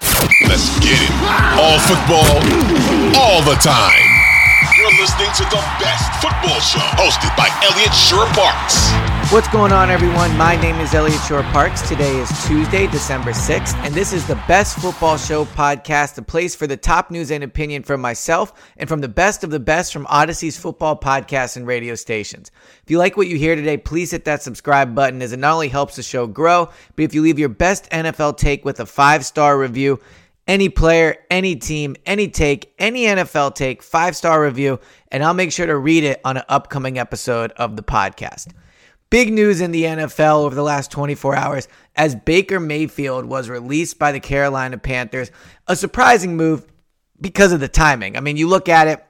Let's get it. All football, all the time. You're listening to the best football show hosted by Elliot Shorr-Parks. What's going on, everyone? My name is Elliot Shorr-Parks. Today is Tuesday, December 6th, and this is the Best Football Show podcast, the place for the top news and opinion from myself and from the best of the best from Audacy's football podcasts and radio stations. If you like what you hear today, please hit that subscribe button as it not only helps the show grow, but if you leave your best NFL take with a five star review, any player, any team, any take, any NFL take, five star review, and I'll make sure to read it on an upcoming episode of the podcast. Big news in the NFL over the last 24 hours as Baker Mayfield was released by the Carolina Panthers. A surprising move because of the timing. I mean, you look at it,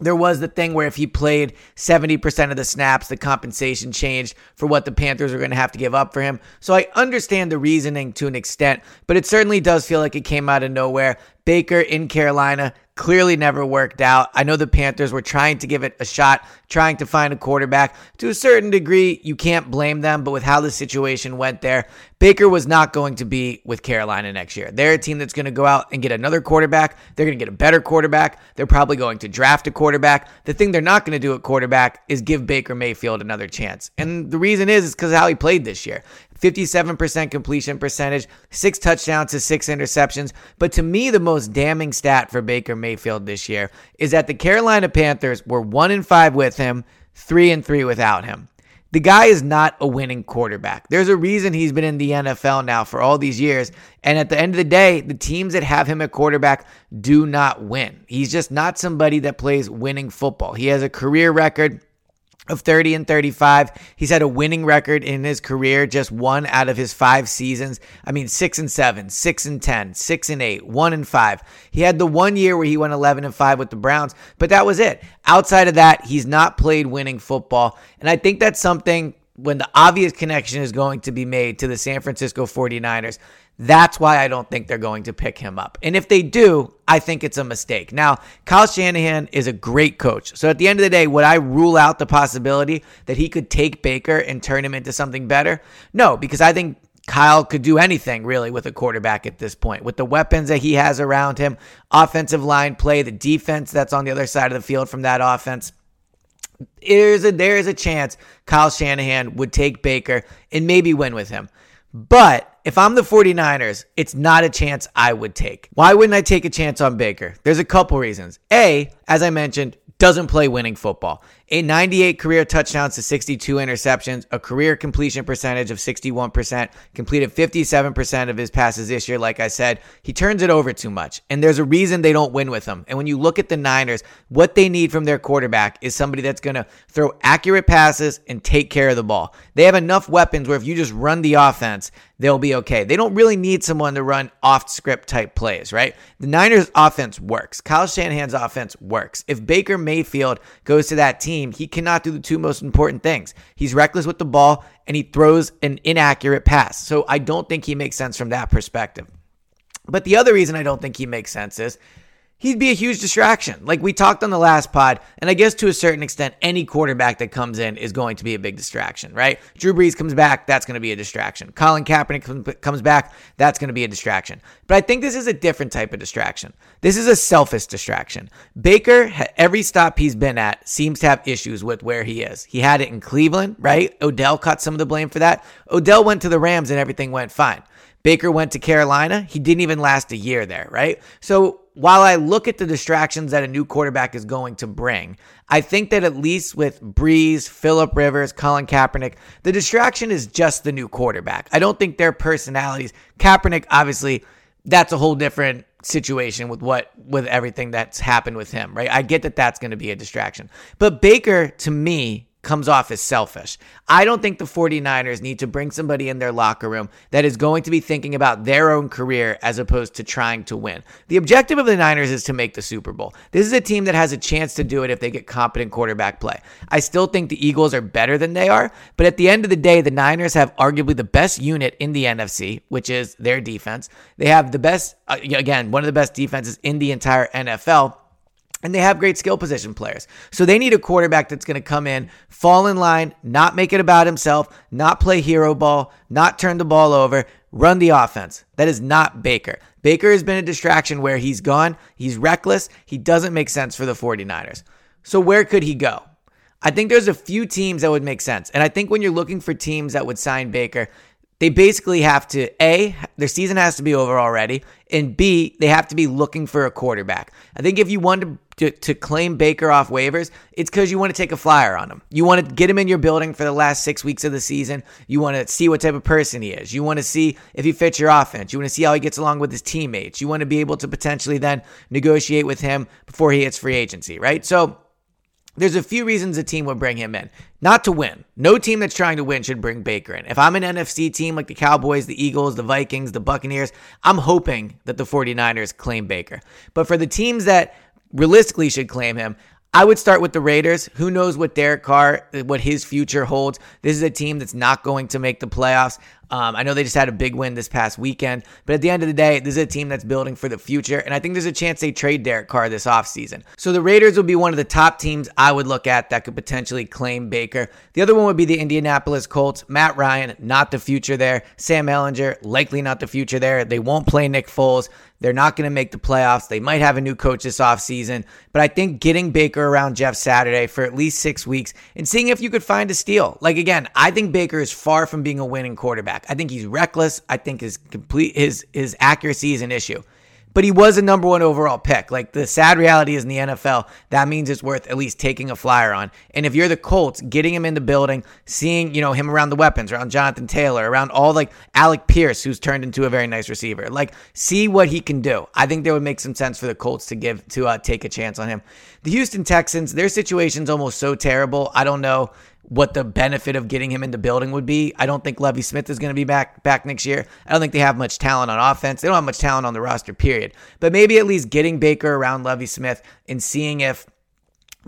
there was the thing where if he played 70% of the snaps, the compensation changed for what the Panthers are going to have to give up for him. So I understand the reasoning to an extent, but it certainly does feel like it came out of nowhere. Baker in Carolina clearly never worked out. I know the Panthers were trying to give it a shot, trying to find a quarterback. To a certain degree, you can't blame them, but with how the situation went there, Baker was not going to be with Carolina next year. They're a team that's going to go out and get another quarterback. They're going to get a better quarterback. They're probably going to draft a quarterback. The thing they're not going to do at quarterback is give Baker Mayfield another chance. And the reason is, is because how he played this year. 57% completion percentage, six touchdowns to six interceptions. But to me, the most damning stat for Baker Mayfield this year is that the Carolina Panthers were one and five with him, three and three without him. The guy is not a winning quarterback. There's a reason he's been in the NFL now for all these years. And at the end of the day, the teams that have him at quarterback do not win. He's just not somebody that plays winning football. He has a career record of 30 and 35. He's had a winning record in his career, just one out of his five seasons. I mean, six and seven, six and 10, six and eight, one and five. He had the one year where he went 11 and five with the Browns, but that was it. Outside of that, he's not played winning football. And I think that's something when the obvious connection is going to be made to the San Francisco 49ers. That's why I don't think they're going to pick him up. And if they do, I think it's a mistake. Now, Kyle Shanahan is a great coach. So at the end of the day, would I rule out the possibility that he could take Baker and turn him into something better? No, because I think Kyle could do anything really with a quarterback at this point. With the weapons that he has around him, offensive line play, the defense that's on the other side of the field from that offense. There's a, there is a chance Kyle Shanahan would take Baker and maybe win with him. But if I'm the 49ers, it's not a chance I would take. Why wouldn't I take a chance on Baker? There's a couple reasons. A, as I mentioned, doesn't play winning football. A 98 career touchdowns to 62 interceptions, a career completion percentage of 61%, completed 57% of his passes this year. Like I said, he turns it over too much. And there's a reason they don't win with him. And when you look at the Niners, what they need from their quarterback is somebody that's going to throw accurate passes and take care of the ball. They have enough weapons where if you just run the offense, they'll be okay. They don't really need someone to run off script type plays, right? The Niners offense works. Kyle Shanahan's offense works. If Baker Mayfield goes to that team, he cannot do the two most important things. He's reckless with the ball and he throws an inaccurate pass. So I don't think he makes sense from that perspective. But the other reason I don't think he makes sense is he'd be a huge distraction. Like we talked on the last pod, and I guess to a certain extent, any quarterback that comes in is going to be a big distraction, right? Drew Brees comes back, that's going to be a distraction. Colin Kaepernick comes back, that's going to be a distraction. But I think this is a different type of distraction. This is a selfish distraction. Baker, every stop he's been at, seems to have issues with where he is. He had it in Cleveland, right? Odell caught some of the blame for that. Odell went to the Rams and everything went fine. Baker went to Carolina. He didn't even last a year there, right? So while I look at the distractions that a new quarterback is going to bring, I think that at least with Brees, Philip Rivers, Colin Kaepernick, the distraction is just the new quarterback. I don't think their personalities. Kaepernick, obviously, that's a whole different situation with what with everything that's happened with him, right? I get that that's going to be a distraction. But Baker to me comes off as selfish. I don't think the 49ers need to bring somebody in their locker room that is going to be thinking about their own career as opposed to trying to win. The objective of the Niners is to make the Super Bowl. This is a team that has a chance to do it if they get competent quarterback play. I still think the Eagles are better than they are, but at the end of the day, the Niners have arguably the best unit in the NFC, which is their defense. They have the best, uh, again, one of the best defenses in the entire NFL. And they have great skill position players. So they need a quarterback that's going to come in, fall in line, not make it about himself, not play hero ball, not turn the ball over, run the offense. That is not Baker. Baker has been a distraction where he's gone, he's reckless, he doesn't make sense for the 49ers. So where could he go? I think there's a few teams that would make sense. And I think when you're looking for teams that would sign Baker, they basically have to A, their season has to be over already, and B, they have to be looking for a quarterback. I think if you want to to, to claim Baker off waivers, it's because you want to take a flyer on him. You want to get him in your building for the last six weeks of the season. You want to see what type of person he is. You want to see if he fits your offense. You want to see how he gets along with his teammates. You want to be able to potentially then negotiate with him before he hits free agency, right? So there's a few reasons a team would bring him in. Not to win. No team that's trying to win should bring Baker in. If I'm an NFC team like the Cowboys, the Eagles, the Vikings, the Buccaneers, I'm hoping that the 49ers claim Baker. But for the teams that realistically should claim him. I would start with the Raiders. Who knows what Derek Carr, what his future holds? This is a team that's not going to make the playoffs. Um, I know they just had a big win this past weekend, but at the end of the day, this is a team that's building for the future, and I think there's a chance they trade Derek Carr this offseason. So the Raiders would be one of the top teams I would look at that could potentially claim Baker. The other one would be the Indianapolis Colts. Matt Ryan, not the future there. Sam Ehlinger, likely not the future there. They won't play Nick Foles. They're not going to make the playoffs. They might have a new coach this offseason. But I think getting Baker around Jeff Saturday for at least six weeks and seeing if you could find a steal. Like, again, I think Baker is far from being a winning quarterback. I think he's reckless. I think his complete his his accuracy is an issue but he was a number one overall pick. Like the sad reality is in the NFL, that means it's worth at least taking a flyer on. And if you're the Colts, getting him in the building, seeing, you know, him around the weapons, around Jonathan Taylor, around all like Alec Pierce, who's turned into a very nice receiver, like see what he can do. I think there would make some sense for the Colts to give, to uh, take a chance on him. The Houston Texans, their situation's almost so terrible. I don't know what the benefit of getting him in the building would be. I don't think Lovie Smith is going to be back back next year. I don't think they have much talent on offense. They don't have much talent on the roster, period. But maybe at least getting Baker around Lovie Smith and seeing if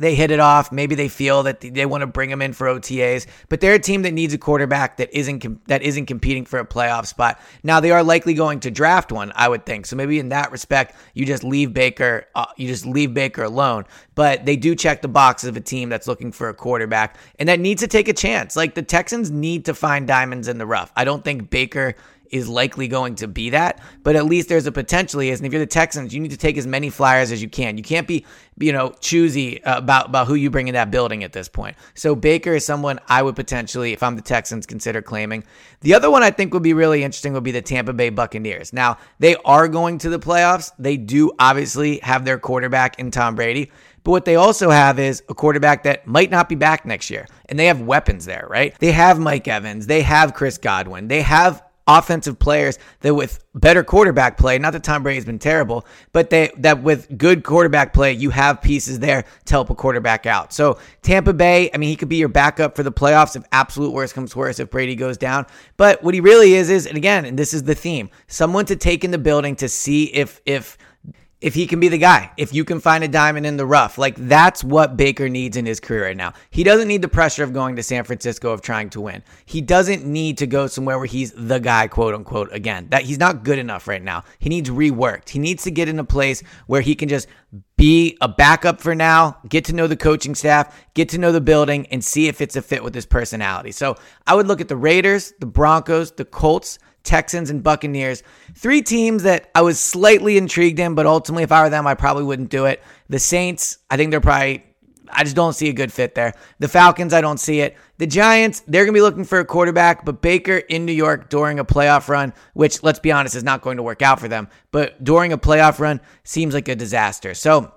they hit it off. Maybe they feel that they want to bring him in for OTAs, but they're a team that needs a quarterback that isn't that isn't competing for a playoff spot. Now they are likely going to draft one, I would think. So maybe in that respect, you just leave Baker, uh, you just leave Baker alone. But they do check the boxes of a team that's looking for a quarterback and that needs to take a chance. Like the Texans need to find diamonds in the rough. I don't think Baker is likely going to be that, but at least there's a potential is. And if you're the Texans, you need to take as many flyers as you can. You can't be, you know, choosy uh, about, about who you bring in that building at this point. So Baker is someone I would potentially, if I'm the Texans, consider claiming. The other one I think would be really interesting would be the Tampa Bay Buccaneers. Now, they are going to the playoffs. They do obviously have their quarterback in Tom Brady. But what they also have is a quarterback that might not be back next year. And they have weapons there, right? They have Mike Evans. They have Chris Godwin. They have offensive players that with better quarterback play, not that Tom Brady's been terrible, but they that with good quarterback play, you have pieces there to help a quarterback out. So Tampa Bay, I mean, he could be your backup for the playoffs if absolute worst comes worst if Brady goes down. But what he really is is, and again, and this is the theme, someone to take in the building to see if if if he can be the guy, if you can find a diamond in the rough. Like that's what Baker needs in his career right now. He doesn't need the pressure of going to San Francisco of trying to win. He doesn't need to go somewhere where he's the guy, quote unquote, again. That he's not good enough right now. He needs reworked. He needs to get in a place where he can just be a backup for now, get to know the coaching staff, get to know the building, and see if it's a fit with his personality. So I would look at the Raiders, the Broncos, the Colts, Texans, and Buccaneers. Three teams that I was slightly intrigued in, but ultimately, if I were them, I probably wouldn't do it. The Saints, I think they're probably I just don't see a good fit there. The Falcons, I don't see it. The Giants, they're going to be looking for a quarterback, but Baker in New York during a playoff run, which let's be honest is not going to work out for them, but during a playoff run seems like a disaster. So,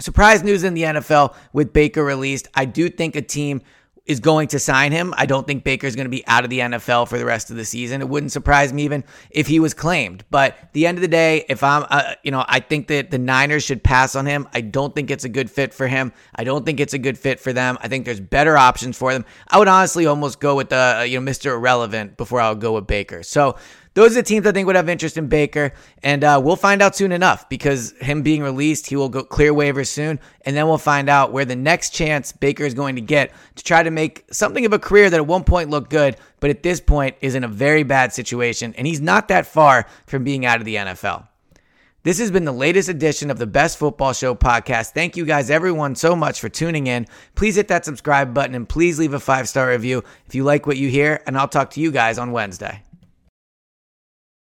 surprise news in the NFL with Baker released. I do think a team is going to sign him. I don't think Baker's going to be out of the NFL for the rest of the season. It wouldn't surprise me even if he was claimed. But the end of the day, if I'm, uh, you know, I think that the Niners should pass on him. I don't think it's a good fit for him. I don't think it's a good fit for them. I think there's better options for them. I would honestly almost go with the, uh, you know, Mr. Irrelevant before I would go with Baker. So those are the teams I think would have interest in Baker, and uh, we'll find out soon enough because him being released, he will go clear waivers soon, and then we'll find out where the next chance Baker is going to get to try to make something of a career that at one point looked good, but at this point is in a very bad situation, and he's not that far from being out of the NFL. This has been the latest edition of the Best Football Show podcast. Thank you guys, everyone, so much for tuning in. Please hit that subscribe button and please leave a five star review if you like what you hear, and I'll talk to you guys on Wednesday.